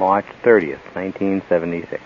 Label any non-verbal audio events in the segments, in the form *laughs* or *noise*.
March 30th, 1976.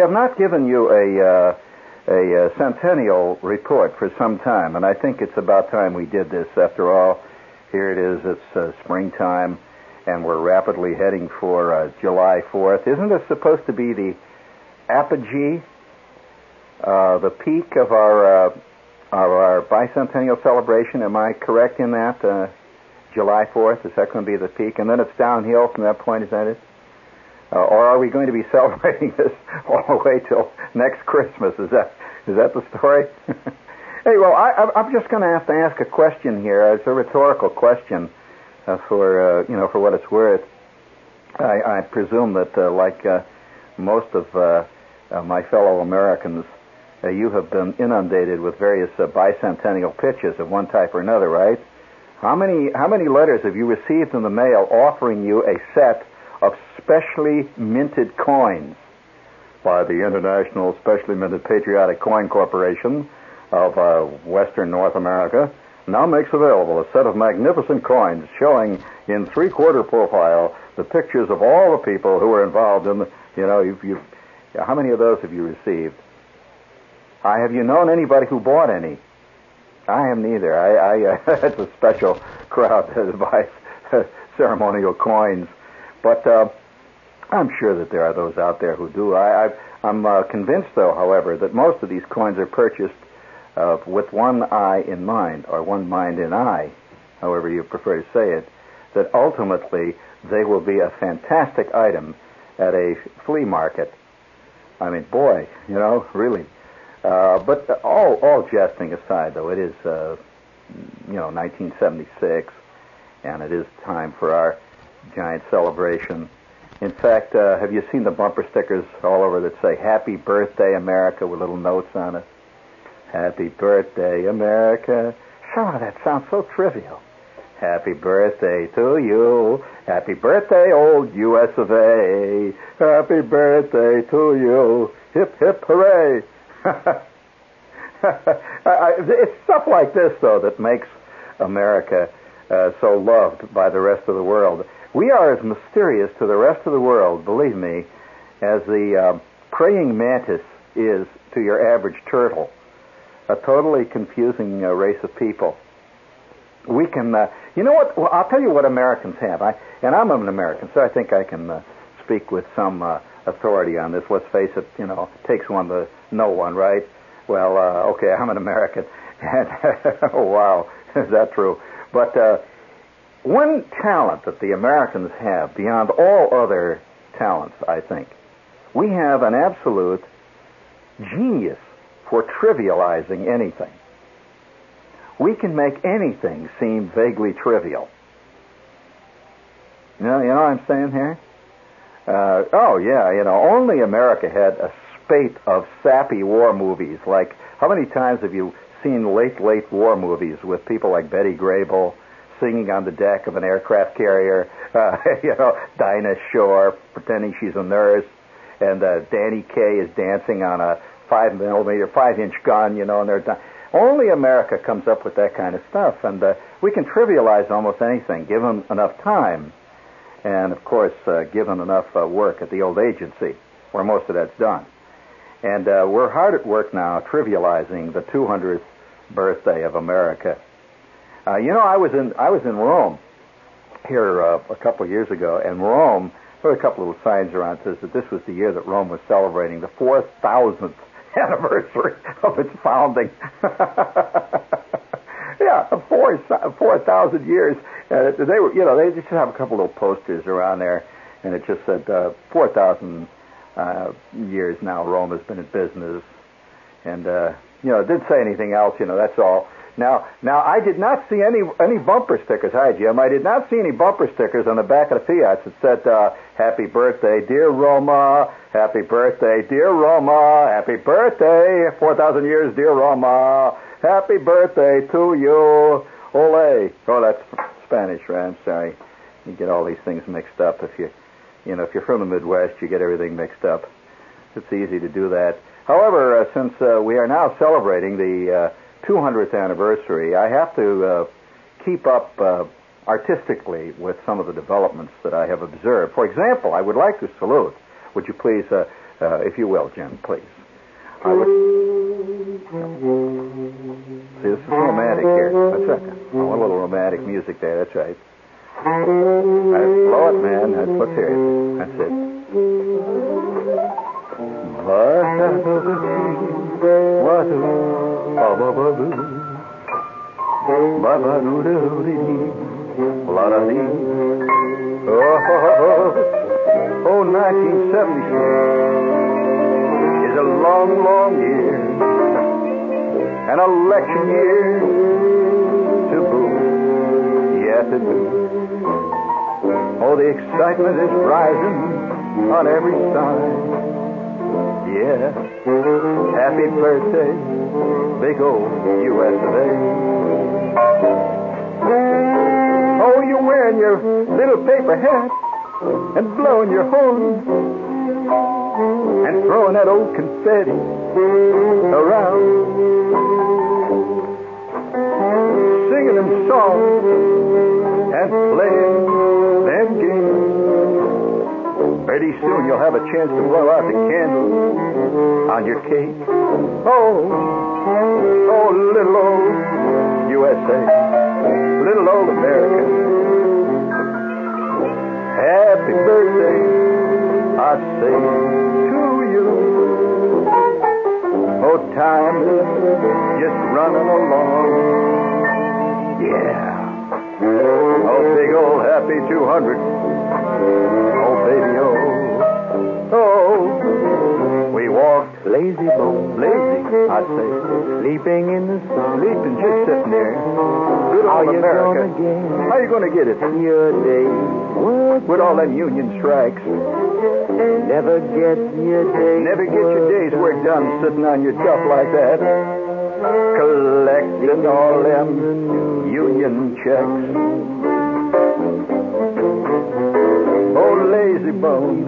Have not given you a uh, a uh, centennial report for some time, and I think it's about time we did this. After all, here it is. It's uh, springtime, and we're rapidly heading for uh, July 4th. Isn't this supposed to be the apogee, uh, the peak of our uh, of our bicentennial celebration? Am I correct in that? July 4th is that going to be the peak, and then it's downhill from that point? Is that it? Uh, or are we going to be *laughs* celebrating this all the way till next Christmas? Is that is that the story? *laughs* hey, well, I, I'm just going to have to ask a question here. It's a rhetorical question uh, for uh, you know for what it's worth. I, I presume that, uh, like uh, most of uh, uh, my fellow Americans, uh, you have been inundated with various uh, bicentennial pitches of one type or another, right? How many how many letters have you received in the mail offering you a set of specially minted coins by the International Specially Minted Patriotic Coin Corporation of uh, Western North America now makes available a set of magnificent coins showing in three-quarter profile the pictures of all the people who were involved in the, you know, you've, you've, how many of those have you received? I have you known anybody who bought any? I have neither. I, I uh, *laughs* it's a special crowd that buys *laughs* ceremonial coins. But uh, I'm sure that there are those out there who do. I, I, I'm uh, convinced, though, however, that most of these coins are purchased uh, with one eye in mind, or one mind in eye, however you prefer to say it, that ultimately they will be a fantastic item at a flea market. I mean, boy, you know, really. Uh, but all, all jesting aside, though, it is, uh, you know, 1976, and it is time for our giant celebration. In fact, uh, have you seen the bumper stickers all over that say "Happy Birthday, America" with little notes on it? Happy birthday, America. Sure, that sounds so trivial. Happy birthday to you. Happy birthday, old U.S. of A. Happy birthday to you. Hip, hip, hooray. *laughs* it's stuff like this, though, that makes America uh, so loved by the rest of the world. We are as mysterious to the rest of the world, believe me, as the uh, praying mantis is to your average turtle. A totally confusing uh, race of people. We can, uh, you know what? Well, I'll tell you what Americans have. I, and I'm an American, so I think I can uh, speak with some uh, authority on this. Let's face it, you know, it takes one to know one, right? Well, uh, okay, I'm an American. *laughs* And, oh, *laughs* wow, is that true? But one talent that the Americans have beyond all other talents, I think, we have an absolute genius for trivializing anything. We can make anything seem vaguely trivial. You know, you know what I'm saying here? Uh, oh yeah, you know, only America had a spate of sappy war movies. Like, how many times have you seen late, late war movies with people like Betty Grable singing on the deck of an aircraft carrier? *laughs* Uh, you know, Dinah Shore pretending she's a nurse, and uh, Danny Kaye is dancing on a five millimeter, five inch gun. You know, and they're di- only America comes up with that kind of stuff, and uh, we can trivialize almost anything given enough time and of course, uh, given enough uh, work at the old agency, where most of that's done. And uh, we're hard at work now trivializing the 200th birthday of America. Uh, you know, I was in I was in Rome here uh, a couple of years ago, and Rome There were a couple of little signs around that says that this was the year that Rome was celebrating the 4,000th *laughs* anniversary of its founding. *laughs* yeah, four four thousand years. Uh, they were, you know, they just have a couple little posters around there, and it just said uh, four thousand uh, years now. Rome has been in business, and uh, you know, it didn't say anything else. You know, that's all. Now, now I did not see any any bumper stickers. Hi, Jim. I did not see any bumper stickers on the back of the Fiat that said uh, "Happy Birthday, dear Roma." Happy birthday, dear Roma. Happy birthday, four thousand years, dear Roma. Happy birthday to you. Ole. Oh, that's Spanish, right? I'm sorry. You get all these things mixed up. If you, you know, if you're from the Midwest, you get everything mixed up. It's easy to do that. However, uh, since uh, we are now celebrating the uh, 200th anniversary, I have to uh, keep up uh, artistically with some of the developments that I have observed. For example, I would like to salute. Would you please, uh, if you will, Jim, please. I would. See, this is romantic here. That's right. I want a little romantic music there. That's right. Blow it, man. That's what's here. That's it. Oh, 1976 is a long, long year, an election year to boot, yeah, to boot. Oh, the excitement is rising on every side. Yeah, happy birthday, big old USA. Oh, you're wearing your little paper hat and blowing your horn and throwing that old confetti around. Singing them songs and playing Pretty soon you'll have a chance to blow out the candles on your cake. Oh, oh, little old USA, little old America. Happy birthday I say to you. Oh, time just running along. Yeah. Oh, big old happy 200. Oh, baby, oh. Oh, we walked lazy bone, lazy, I say, sleeping in the sun, sleeping just sitting there. Good old How you America. How you gonna get it? your day? With all them union strikes. Never get your day. Never get your day's work done sitting on your duff like that. Collecting all them union checks. Oh, lazy bone,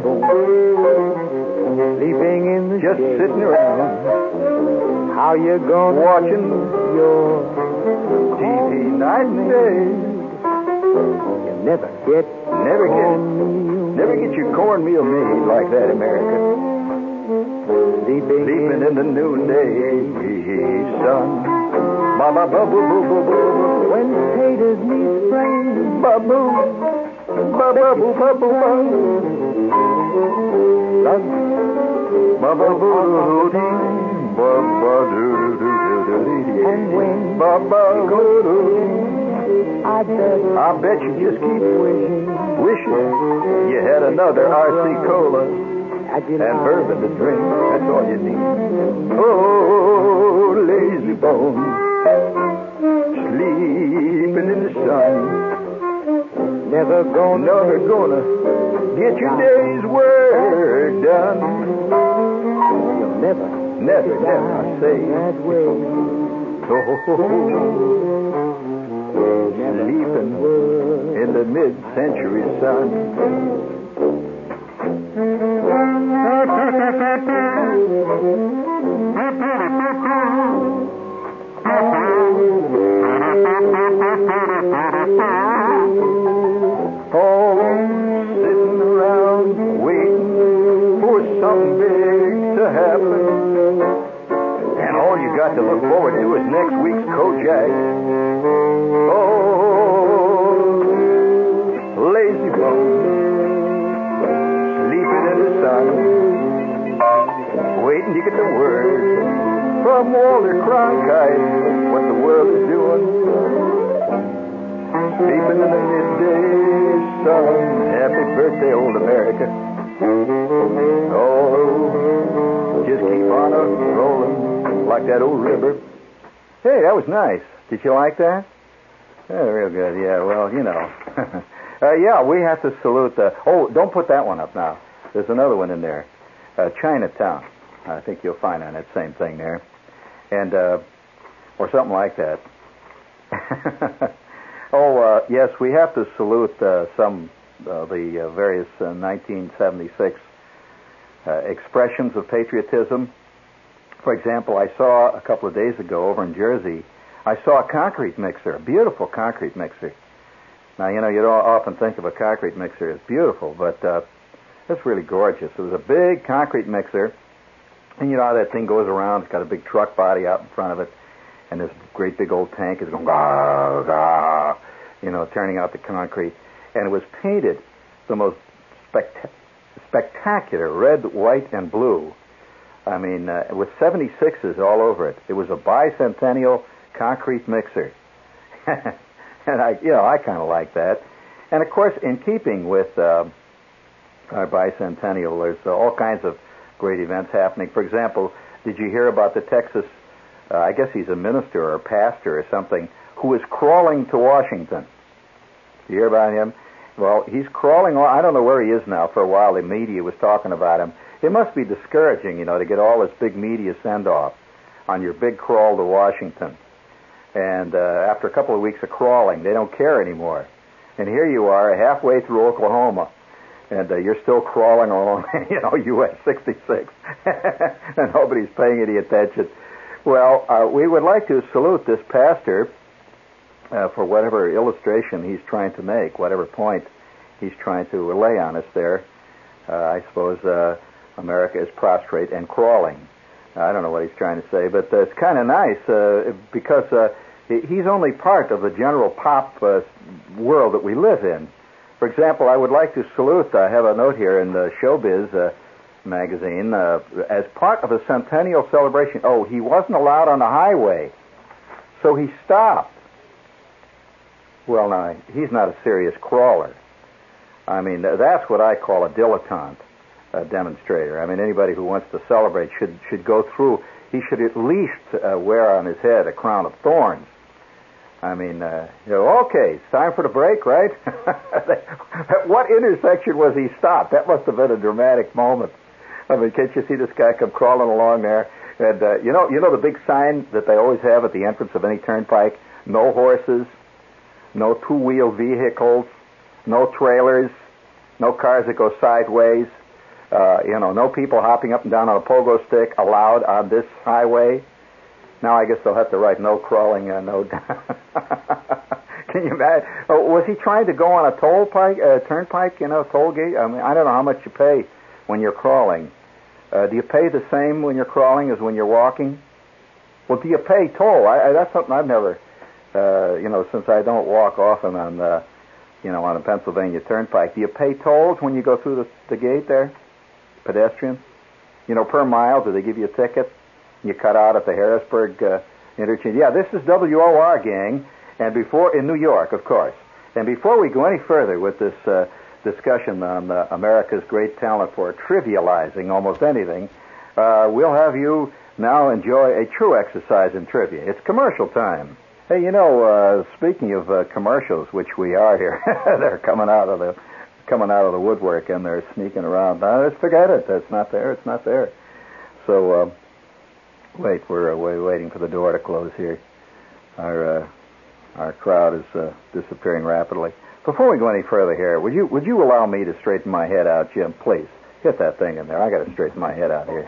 Sleeping in the just shade. sitting around How you gonna watching your TV night and day. You never get Never get, never get your cornmeal made like that, America. sleeping, Sleeping in the noonday sun. Ba ba ba boo boo boo boo when taters need spring. Ba boo. I bet I bet you just keep wishing wishing you had another RC Cola and bourbon to drink. That's all you need. Oh, lazy bone, sleeping in the sun. Never gonna Never gonna get your day's work done. You'll never Never, never, I say. that way. *laughs* Oh, sleeping in the mid-century sun. *laughs* home, sitting around waiting for something big to happen. And all you got to look forward to is next week's Kojak. Oh, sleeping in the sun, waiting to get the word from Walter Cronkite what the world is doing. Sleeping in the midday sun. Happy birthday, old America. Oh, just keep on rolling like that old river. Hey, that was nice. Did you like that? Yeah, real good. Yeah, well, you know. *laughs* uh, yeah, we have to salute the. Oh, don't put that one up now. There's another one in there. Uh, Chinatown. I think you'll find on that same thing there. And, uh, or something like that. *laughs* oh, uh, yes, we have to salute uh, some uh, the uh, various uh, 1976 uh, expressions of patriotism. For example, I saw a couple of days ago over in Jersey, I saw a concrete mixer, a beautiful concrete mixer. Now, you know, you don't often think of a concrete mixer as beautiful, but uh, it's really gorgeous. It was a big concrete mixer, and you know how that thing goes around? It's got a big truck body out in front of it, and this great big old tank is going, gah, gah, you know, turning out the concrete. And it was painted the most spect- spectacular red, white, and blue. I mean, uh, with 76s all over it. It was a bicentennial concrete mixer. *laughs* and I, you know, I kind of like that. And of course, in keeping with uh, our bicentennial, there's uh, all kinds of great events happening. For example, did you hear about the Texas? Uh, I guess he's a minister or a pastor or something who is crawling to Washington. You hear about him? Well, he's crawling. I don't know where he is now. For a while, the media was talking about him. It must be discouraging, you know, to get all this big media send off on your big crawl to Washington. And uh, after a couple of weeks of crawling, they don't care anymore. And here you are, halfway through Oklahoma, and uh, you're still crawling along, *laughs* you know, US 66, *laughs* and nobody's paying any attention. Well, uh, we would like to salute this pastor uh, for whatever illustration he's trying to make, whatever point he's trying to lay on us there. Uh, I suppose uh, America is prostrate and crawling. I don't know what he's trying to say, but it's kind of nice uh, because uh, he's only part of the general pop world that we live in. For example, I would like to salute, I have a note here in the Showbiz magazine, uh, as part of a centennial celebration. Oh, he wasn't allowed on the highway, so he stopped. Well, now, he's not a serious crawler. I mean, that's what I call a dilettante demonstrator. I mean, anybody who wants to celebrate should should go through. He should at least uh, wear on his head a crown of thorns. I mean, uh, you know, okay, it's time for the break, right? At *laughs* what intersection was he stopped? That must have been a dramatic moment. I mean, can't you see this guy come crawling along there? And uh, you know, you know the big sign that they always have at the entrance of any turnpike: no horses, no two-wheel vehicles, no trailers, no cars that go sideways. Uh, you know, no people hopping up and down on a pogo stick allowed on this highway. Now I guess they'll have to write no crawling, uh, no. *laughs* Can you imagine? Oh, was he trying to go on a toll pike, uh, turnpike? You know, toll gate. I mean, I don't know how much you pay when you're crawling. Uh, do you pay the same when you're crawling as when you're walking? Well, do you pay toll? I, I, that's something I've never, uh, you know, since I don't walk often on, uh, you know, on a Pennsylvania turnpike. Do you pay tolls when you go through the, the gate there? pedestrian? You know, per mile, do they give you a ticket? You cut out at the Harrisburg uh, interchange. Yeah, this is WOR, gang, and before in New York, of course. And before we go any further with this uh, discussion on uh, America's great talent for trivializing almost anything, uh, we'll have you now enjoy a true exercise in trivia. It's commercial time. Hey, you know, uh, speaking of uh, commercials, which we are here, *laughs* they're coming out of the coming out of the woodwork and they're sneaking around. Now, just forget it. It's not there. It's not there. So, uh, wait, we're, uh, we're waiting for the door to close here. Our uh, our crowd is uh, disappearing rapidly. Before we go any further here, would you would you allow me to straighten my head out, Jim? Please hit that thing in there. I got to straighten my head out here.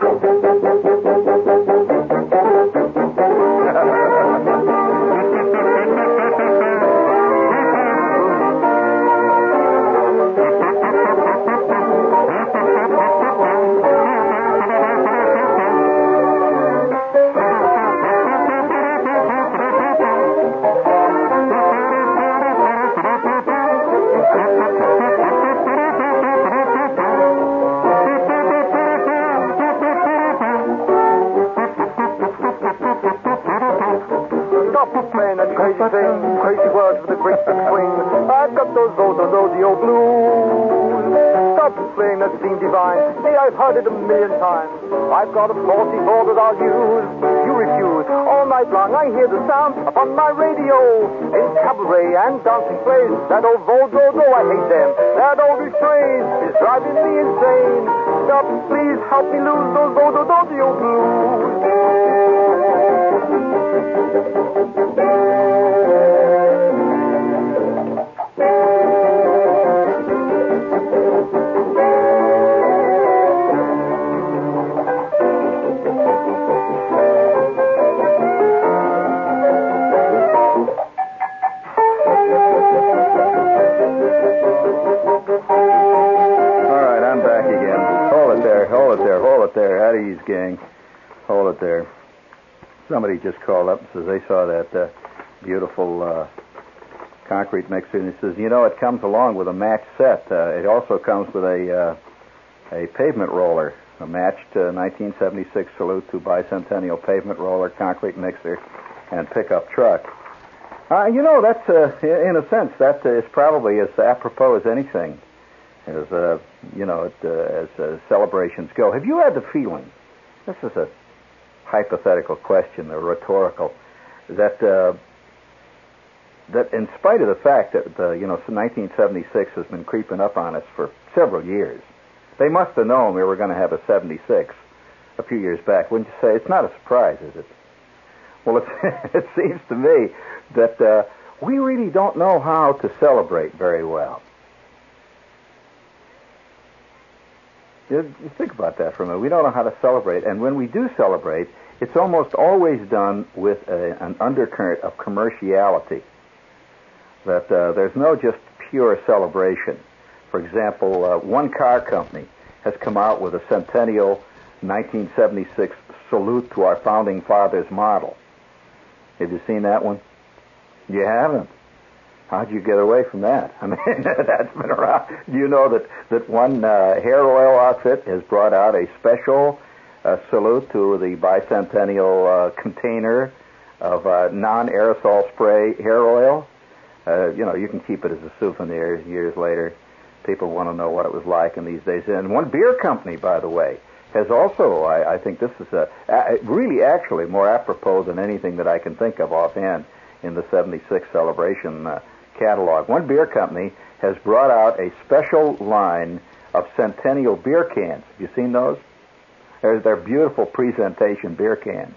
Sing crazy words with a great big swing. I've got those Vo-Do-De-O blues. Stop playing that seem divine. Hey, I've heard it a million times. I've got a faulty ball that I'll use. You refuse. All night long I hear the sound upon my radio. In cabaret and dancing plays. That old Vodo, I hate them. That old strain is driving me insane. Stop, please help me lose those Vo-Do-De-O blues. All right, I'm back again. Hold it there, hold it there, hold it there. At ease, gang. Hold it there. Somebody just called up and says they saw that uh, beautiful uh, concrete mixer, and he says, you know, it comes along with a match set. Uh, it also comes with a uh, a pavement roller, a matched uh, 1976 Salute to Bicentennial pavement roller, concrete mixer, and pickup truck. Uh, you know, that's uh, in a sense that is probably as apropos as anything as uh, you know, it, uh, as uh, celebrations go. Have you had the feeling? This is a hypothetical question, a rhetorical. That uh, that in spite of the fact that uh, you know 1976 has been creeping up on us for several years, they must have known we were going to have a 76 a few years back. Wouldn't you say? It's not a surprise, is it? Well, it *laughs* seems to me that uh, we really don't know how to celebrate very well. You, you think about that for a minute. We don't know how to celebrate, and when we do celebrate, it's almost always done with a, an undercurrent of commerciality. That uh, there's no just pure celebration. For example, uh, one car company has come out with a centennial 1976 salute to our founding fathers model. Have you seen that one? You haven't. How'd you get away from that? I mean, *laughs* that's been around. You know that that one uh, hair oil outfit has brought out a special uh, salute to the bicentennial uh, container of uh, non-aerosol spray hair oil? Uh, you know, you can keep it as a souvenir years later. People want to know what it was like in these days. And one beer company, by the way, has also, I, I think this is a, a, really actually more apropos than anything that I can think of offhand in the 76 celebration uh, catalog. One beer company has brought out a special line of centennial beer cans. Have you seen those? They're, they're beautiful presentation beer cans.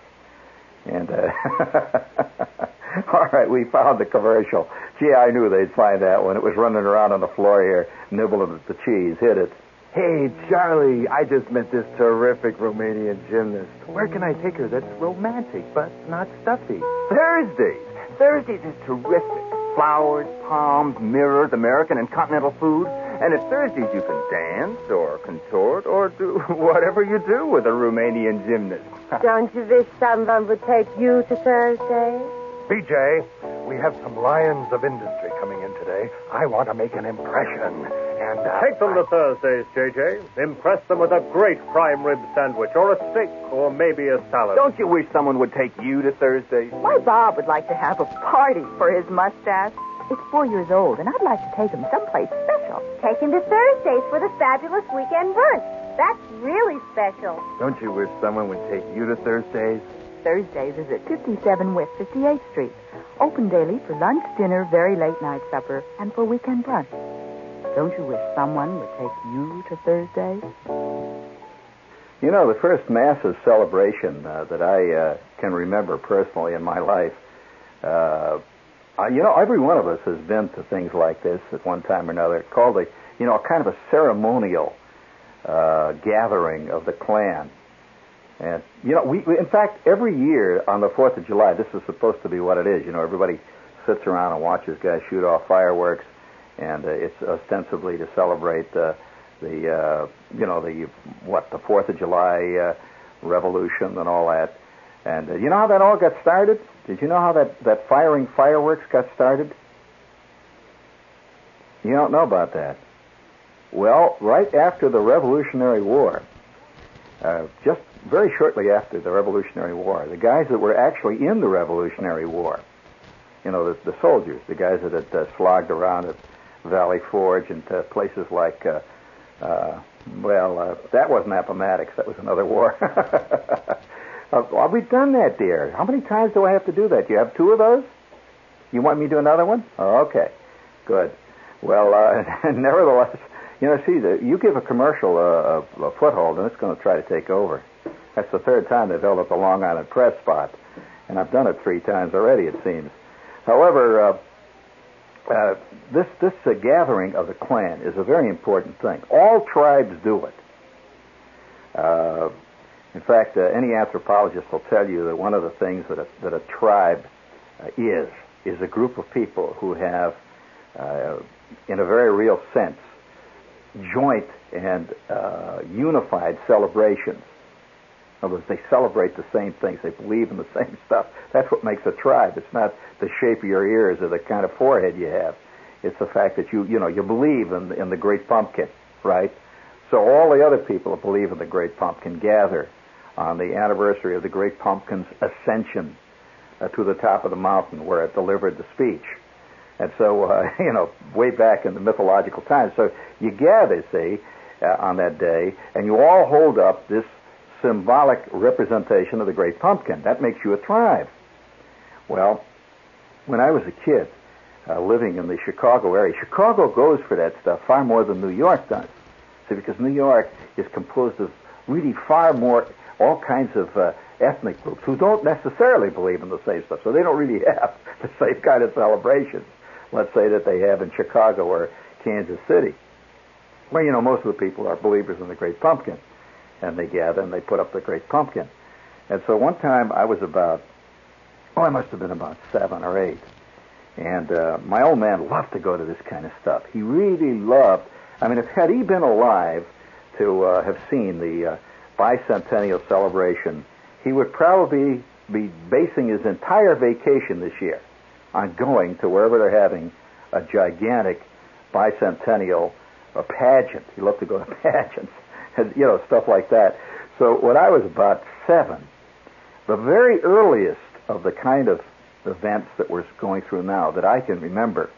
And, uh, *laughs* all right, we found the commercial. Gee, I knew they'd find that one. It was running around on the floor here, nibbling at the cheese. Hit it. Hey, Charlie, I just met this terrific Romanian gymnast. Where can I take her that's romantic but not stuffy? Thursdays. Thursdays is terrific. Flowers, palms, mirrors, American and continental food. And at Thursdays you can dance or contort or do *laughs* whatever you do with a Romanian gymnast. *laughs* Don't you wish someone would take you to Thursday? BJ, we have some lions of industry coming in today. I want to make an impression. And uh, Take them to Thursdays, JJ. Impress them with a great prime rib sandwich, or a steak, or maybe a salad. Don't you wish someone would take you to Thursdays? My Bob would like to have a party for his mustache. It's four years old, and I'd like to take him someplace special. Take him to Thursdays for the fabulous weekend brunch. That's really special. Don't you wish someone would take you to Thursdays? Thursdays is at 57 West 58th Street. Open daily for lunch, dinner, very late night supper, and for weekend brunch. Don't you wish someone would take you to Thursdays? You know, the first massive celebration uh, that I uh, can remember personally in my life, uh, you know, every one of us has been to things like this at one time or another, called a, you know, a kind of a ceremonial uh, gathering of the clan. And, you know, we, we, in fact, every year on the 4th of July, this is supposed to be what it is. You know, everybody sits around and watches guys shoot off fireworks, and uh, it's ostensibly to celebrate uh, the, uh, you know, the, what, the 4th of July uh, revolution and all that. And uh, you know how that all got started? Did you know how that, that firing fireworks got started? You don't know about that. Well, right after the Revolutionary War, uh, just very shortly after the Revolutionary War, the guys that were actually in the Revolutionary War You know, the, the soldiers, the guys that had uh, slogged around at Valley Forge and uh, places like, uh, uh, well, uh, that wasn't Appomattox. That was another war. *laughs* uh, we've done that, dear. How many times do I have to do that? You have two of those? You want me to do another one? Oh, okay. Good. Well, uh, *laughs* nevertheless, you know, see, the, you give a commercial a, a, a foothold, and it's going to try to take over. That's the third time they've held up the Long Island press spot, and I've done it three times already, it seems. However, uh, uh, this this uh, gathering of the clan is a very important thing. All tribes do it. Uh, in fact, uh, any anthropologist will tell you that one of the things that a, that a tribe uh, is is a group of people who have, in a very real sense, joint and unified celebrations. In other words, they celebrate the same things. They believe in the same stuff. That's what makes a tribe. It's not the shape of your ears or the kind of forehead you have. It's the fact that you, you know, you believe in the, in the great pumpkin, right? So all the other people that believe in the great pumpkin gather on the anniversary of the great pumpkin's ascension uh, to the top of the mountain where it delivered the speech. And so, uh, *laughs* you know, way back in the mythological times. So you gather, see, uh, on that day, and you all hold up this symbolic representation of the great pumpkin. That makes you a tribe. Well, when I was a kid, uh, living in the Chicago area, Chicago goes for that stuff far more than New York does. See, because New York is composed of really far more, all kinds of uh, ethnic groups who don't necessarily believe in the same stuff. So they don't really *laughs* have the same kind of celebrations, let's say, that they have in Chicago or Kansas City. Well, you know, most of the people are believers in the Great Pumpkin, and they gather and they put up the Great Pumpkin. And so one time I was about, oh, I must have been about seven or eight. And uh, my old man loved to go to this kind of stuff. He really loved, I mean, if had he been alive to uh, have seen the uh, bicentennial celebration, he would probably be basing his entire vacation this year on going to wherever they're having a gigantic bicentennial a pageant. He loved to go to *laughs* pageants, you know stuff like that. So when I was about seven, the very earliest of the kind of events that we're going through now that I can remember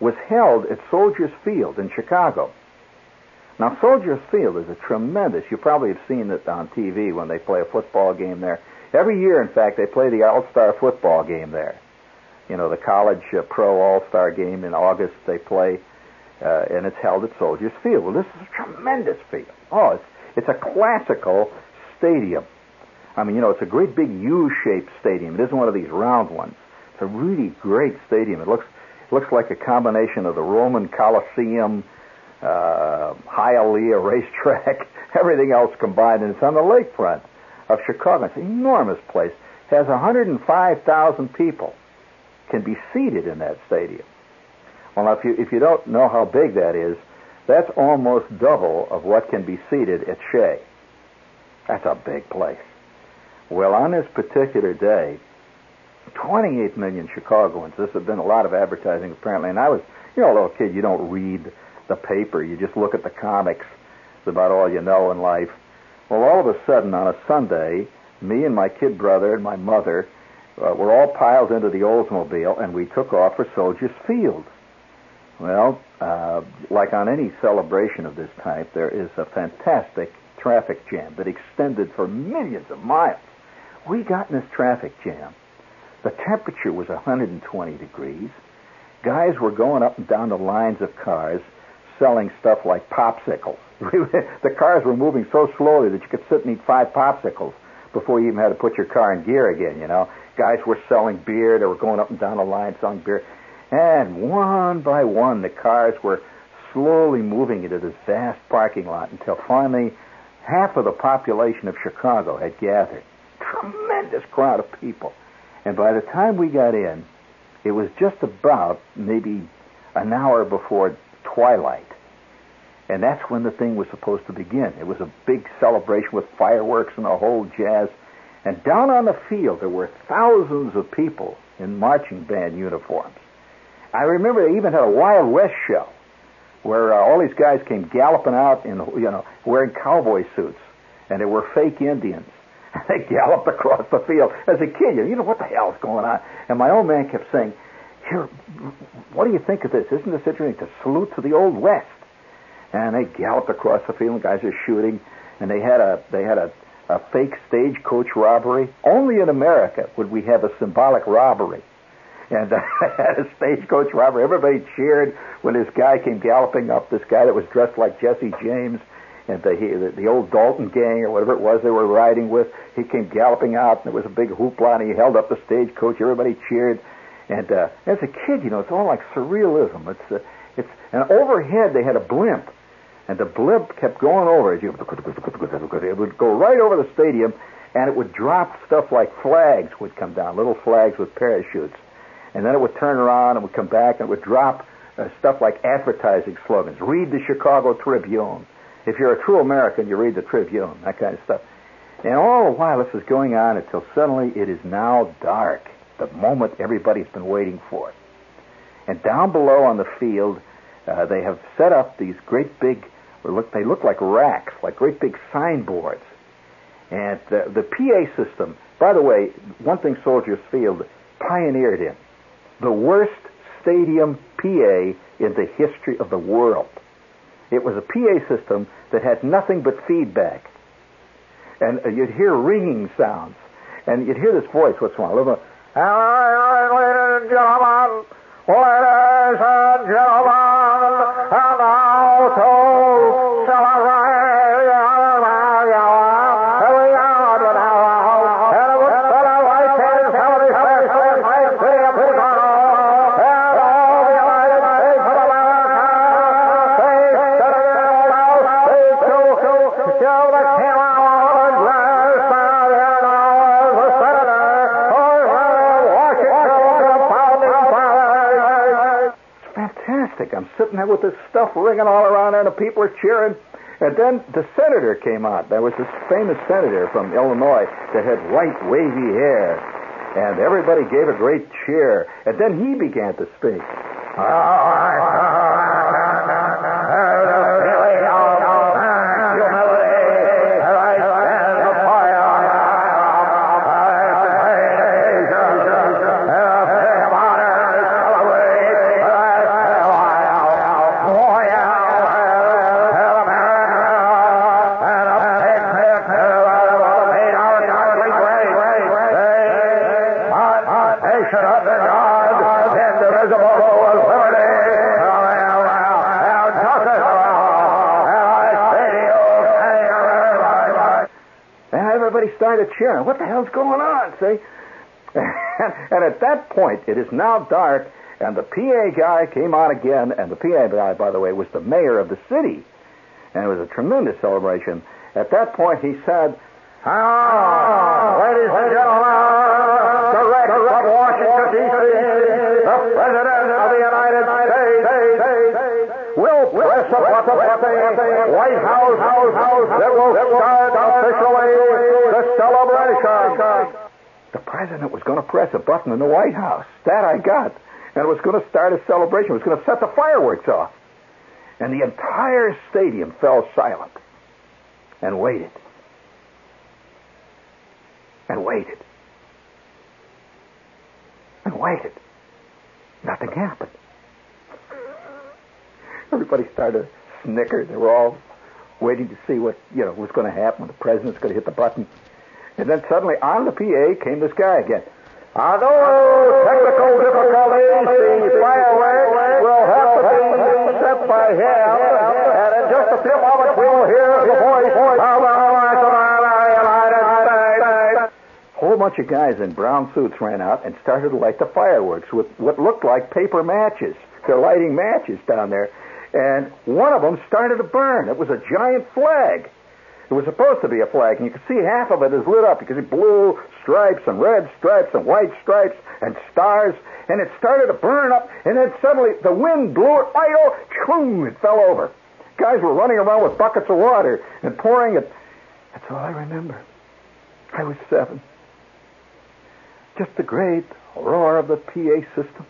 was held at Soldiers Field in Chicago. Now, Soldiers Field is a tremendous, you probably have seen it on TV when they play a football game there. Every year, in fact, they play the All-Star football game there. You know, the college uh, pro All-Star game in August, they play, uh, and it's held at Soldiers Field. Well, this is a tremendous field. Oh, it's, it's a classical stadium. I mean, you know, it's a great big U-shaped stadium. It isn't one of these round ones. It's a really great stadium. It looks, it looks like a combination of the Roman Colosseum, uh, Hialeah racetrack, *laughs* everything else combined, and it's on the lakefront of Chicago. It's an enormous place. It has 105,000 people can be seated in that stadium. Well, if you if you don't know how big that is, that's almost double of what can be seated at Shea. That's a big place. Well, on this particular day, 28 million Chicagoans. This had been a lot of advertising apparently, and I was, you know, a little kid. You don't read the paper. You just look at the comics. It's about all you know in life. Well, all of a sudden on a Sunday, me and my kid brother and my mother uh, were all piled into the Oldsmobile, and we took off for Soldiers Field. Well, uh, like on any celebration of this type, there is a fantastic traffic jam that extended for millions of miles. We got in this traffic jam. The temperature was 120 degrees. Guys were going up and down the lines of cars selling stuff like popsicles. *laughs* the cars were moving so slowly that you could sit and eat five popsicles before you even had to put your car in gear again, you know. Guys were selling beer. They were going up and down the line selling beer. And one by one, the cars were slowly moving into this vast parking lot until finally half of the population of Chicago had gathered. Tremendous crowd of people. And by the time we got in, it was just about maybe an hour before twilight. And that's when the thing was supposed to begin. It was a big celebration with fireworks and a whole jazz. And down on the field, there were thousands of people in marching band uniforms. I remember they even had a Wild West show where uh, all these guys came galloping out in, you know, wearing cowboy suits, and they were fake Indians. *laughs* They galloped across the field. As a kid, you know, what the hell's going on? And my old man kept saying, here, what do you think of this? Isn't this interesting to salute to the old West? And they galloped across the field, and guys are shooting, and they had a they had a, a fake stagecoach robbery. Only in America would we have a symbolic robbery. And uh, had a stagecoach robbery. Everybody cheered when this guy came galloping up. This guy that was dressed like Jesse James, and the, he, the the old Dalton gang or whatever it was they were riding with. He came galloping out, and there was a big hoopla, and he held up the stagecoach. Everybody cheered. And uh, as a kid, you know, it's all like surrealism. It's uh, it's and overhead they had a blimp, and the blimp kept going over it. It would go right over the stadium, and it would drop stuff like flags would come down, little flags with parachutes, and then it would turn around and would come back and it would drop uh, stuff like advertising slogans. Read the Chicago Tribune. If you're a true American, you read the Tribune, that kind of stuff. And all the while this was going on until suddenly it is now dark the moment everybody's been waiting for. And down below on the field, uh, they have set up these great big, look, they look like racks, like great big signboards. And the, the PA system, by the way, one thing Soldiers Field pioneered in, the worst stadium PA in the history of the world. It was a PA system that had nothing but feedback. And uh, you'd hear ringing sounds. And you'd hear this voice, what's wrong? Ladies and gentlemen, ladies and gentlemen, fantastic. I'm sitting there with this stuff ringing all around and the people are cheering. And then the senator came out. There was this famous senator from Illinois that had white, wavy hair. And everybody gave a great cheer. And then he began to speak. Cheering. What the hell's going on? See? *laughs* and at that point, it is now dark, and the PA guy came on again, and the PA guy, by the way, was the mayor of the city. And it was a tremendous celebration. At that point, he said, Ah, ladies and gentlemen, direct from Washington, D.C., the President of the United States will press a button at the White House, house, house that will start officially celebration. The President was going to press a button in the White House. That I got. And it was going to start a celebration. It was going to set the fireworks off. And the entire stadium fell silent and waited and waited and waited. Nothing happened. Everybody started to snicker. They were all waiting to see what you know was going to happen. When the president's going to hit the button, and then suddenly on the PA came this guy again. Although technical difficulties, the fireworks will have to be set by him, and in just a few moments we will hear the voice of the United States. A whole bunch of guys in brown suits ran out and started to light the fireworks with what looked like paper matches. They're lighting matches down there. And one of them started to burn. It was a giant flag. It was supposed to be a flag, and you could see half of it is lit up. Could see blue stripes and red stripes and white stripes and stars, and it started to burn up, and then suddenly the wind blew it right over. Choom, it fell over. Guys were running around with buckets of water and pouring it. That's all I remember. I was seven. Just the great roar of the PA system.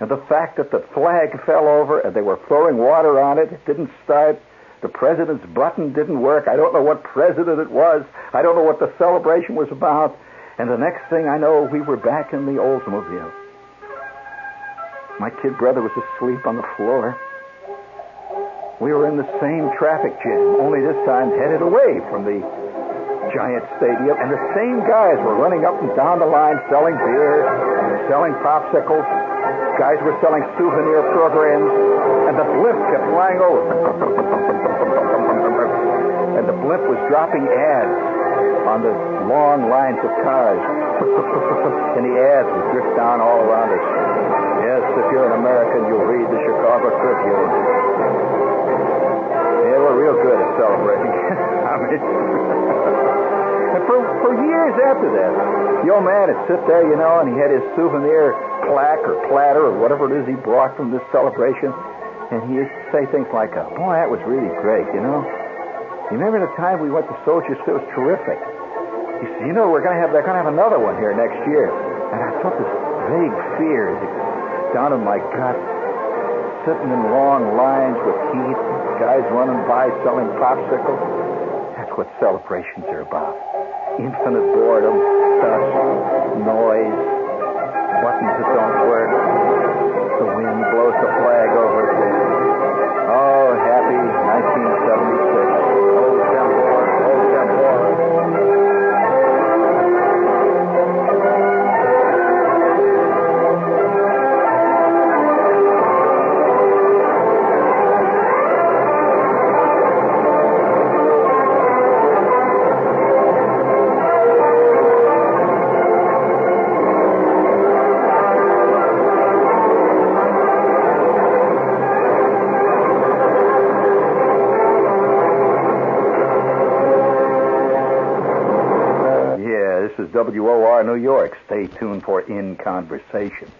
And the fact that the flag fell over and they were throwing water on it, it didn't start. The president's button didn't work. I don't know what president it was. I don't know what the celebration was about. And the next thing I know, we were back in the Oldsmobile. My kid brother was asleep on the floor. We were in the same traffic jam, only this time headed away from the giant stadium, and the same guys were running up and down the line selling beer, selling popsicles. Guys were selling souvenir programs, and the blimp kept flying over. *laughs* And the blimp was dropping ads on the long lines of cars. *laughs* and the ads would drift down all around us. Yes, if you're an American, you'll read the Chicago Tribune. Yeah, we're real good at celebrating. *laughs* I mean, for, for years after that, the old man would sit there, you know, and he had his souvenir plaque or platter or whatever it is he brought from this celebration. And he used to say things like, uh, boy, that was really great, you know. You remember the time we went to Soldiers? It was terrific. He said, you know, we're going to have, they're going to have another one here next year. And I felt this vague fear down in my gut, sitting in long lines with heat, guys running by selling popsicles. That's what celebrations are about. Infinite boredom, dust, noise, buttons that don't work. The wind blows the flag over us. Oh, happy 1976. Old Tempor, old Tempor. WOR New York. Stay tuned for In Conversation.